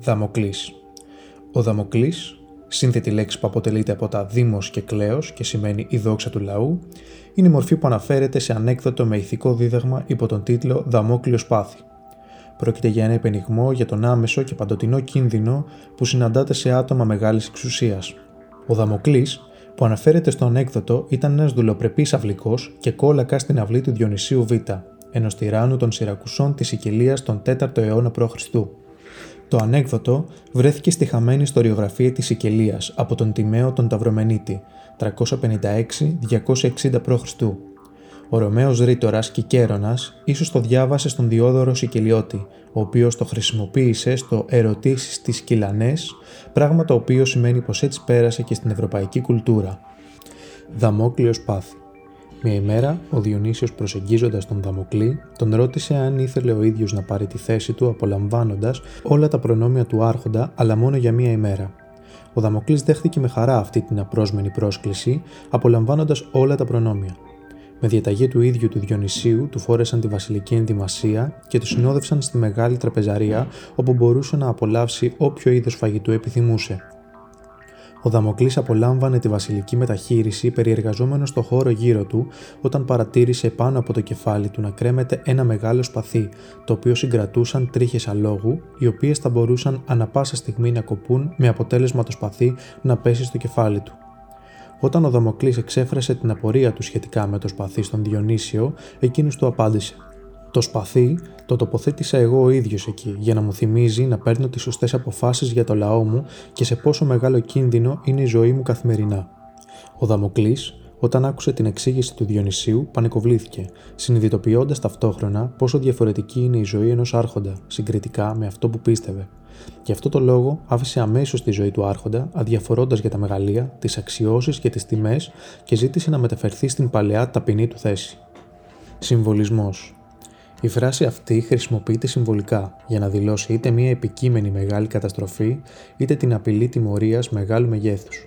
Δαμοκλής. Ο Δαμοκλής, σύνθετη λέξη που αποτελείται από τα δήμος και κλέος και σημαίνει η δόξα του λαού, είναι η μορφή που αναφέρεται σε ανέκδοτο με ηθικό δίδαγμα υπό τον τίτλο Δαμόκλειος πάθη. Πρόκειται για ένα υπενιγμό για τον άμεσο και παντοτινό κίνδυνο που συναντάται σε άτομα μεγάλης εξουσίας. Ο Δαμοκλής, που αναφέρεται στο ανέκδοτο, ήταν ένας δουλοπρεπής αυλικός και κόλακας στην αυλή του Διονυσίου Β, ενός τυράννου των Σιρακουσών της Σικελίας τον 4ο αιώνα π.Χ. Το ανέκδοτο βρέθηκε στη χαμένη ιστοριογραφία της Σικελίας από τον Τιμαίο τον Ταυρομενίτη 356-260 π.Χ. Ο Ρωμαίος Ρήτορας Κικέρονας ίσως το διάβασε στον Διόδωρο Σικελιώτη, ο οποίος το χρησιμοποίησε στο «Ερωτήσεις στις Κυλανές», πράγμα το οποίο σημαίνει πως έτσι πέρασε και στην ευρωπαϊκή κουλτούρα. Δαμόκλειος πάθη μια ημέρα, ο Διονύσιος προσεγγίζοντας τον Δαμοκλή, τον ρώτησε αν ήθελε ο ίδιος να πάρει τη θέση του απολαμβάνοντας όλα τα προνόμια του άρχοντα, αλλά μόνο για μία ημέρα. Ο Δαμοκλής δέχτηκε με χαρά αυτή την απρόσμενη πρόσκληση, απολαμβάνοντας όλα τα προνόμια. Με διαταγή του ίδιου του Διονυσίου, του φόρεσαν τη βασιλική ενδυμασία και του συνόδευσαν στη μεγάλη τραπεζαρία, όπου μπορούσε να απολαύσει όποιο είδος φαγητού επιθυμούσε. Ο Δαμοκλής απολάμβανε τη βασιλική μεταχείριση περιεργαζόμενος στο χώρο γύρω του όταν παρατήρησε πάνω από το κεφάλι του να κρέμεται ένα μεγάλο σπαθί, το οποίο συγκρατούσαν τρίχες αλόγου, οι οποίες θα μπορούσαν ανα πάσα στιγμή να κοπούν με αποτέλεσμα το σπαθί να πέσει στο κεφάλι του. Όταν ο Δαμοκλής εξέφρασε την απορία του σχετικά με το σπαθί στον Διονύσιο, εκείνος του απάντησε το σπαθί το τοποθέτησα εγώ ο ίδιος εκεί για να μου θυμίζει να παίρνω τις σωστές αποφάσεις για το λαό μου και σε πόσο μεγάλο κίνδυνο είναι η ζωή μου καθημερινά. Ο Δαμοκλής, όταν άκουσε την εξήγηση του Διονυσίου, πανικοβλήθηκε, συνειδητοποιώντας ταυτόχρονα πόσο διαφορετική είναι η ζωή ενός Άρχοντα συγκριτικά με αυτό που πίστευε. Γι' αυτό το λόγο άφησε αμέσως τη ζωή του Άρχοντα, αδιαφορώντας για τα μεγαλεία, τις αξιώσεις και τις τιμές και ζήτησε να μεταφερθεί στην παλαιά ταπεινή του θέση. Συμβολισμός η φράση αυτή χρησιμοποιείται συμβολικά για να δηλώσει είτε μια επικείμενη μεγάλη καταστροφή, είτε την απειλή τιμωρίας μεγάλου μεγέθους.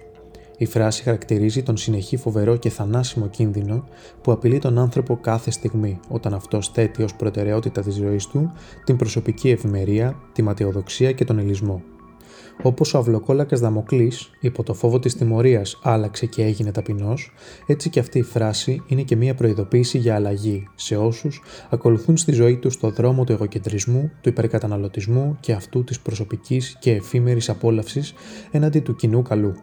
Η φράση χαρακτηρίζει τον συνεχή φοβερό και θανάσιμο κίνδυνο που απειλεί τον άνθρωπο κάθε στιγμή, όταν αυτός θέτει ως προτεραιότητα της ζωής του την προσωπική ευημερία, τη ματαιοδοξία και τον ελισμό. Όπως ο αυλοκόλακας Δαμοκλής, υπό το φόβο της τιμωρίας, άλλαξε και έγινε ταπεινός, έτσι και αυτή η φράση είναι και μια προειδοποίηση για αλλαγή σε όσους ακολουθούν στη ζωή τους το δρόμο του εγωκεντρισμού, του υπερκαταναλωτισμού και αυτού της προσωπικής και εφήμερης απόλαυσης έναντι του κοινού καλού.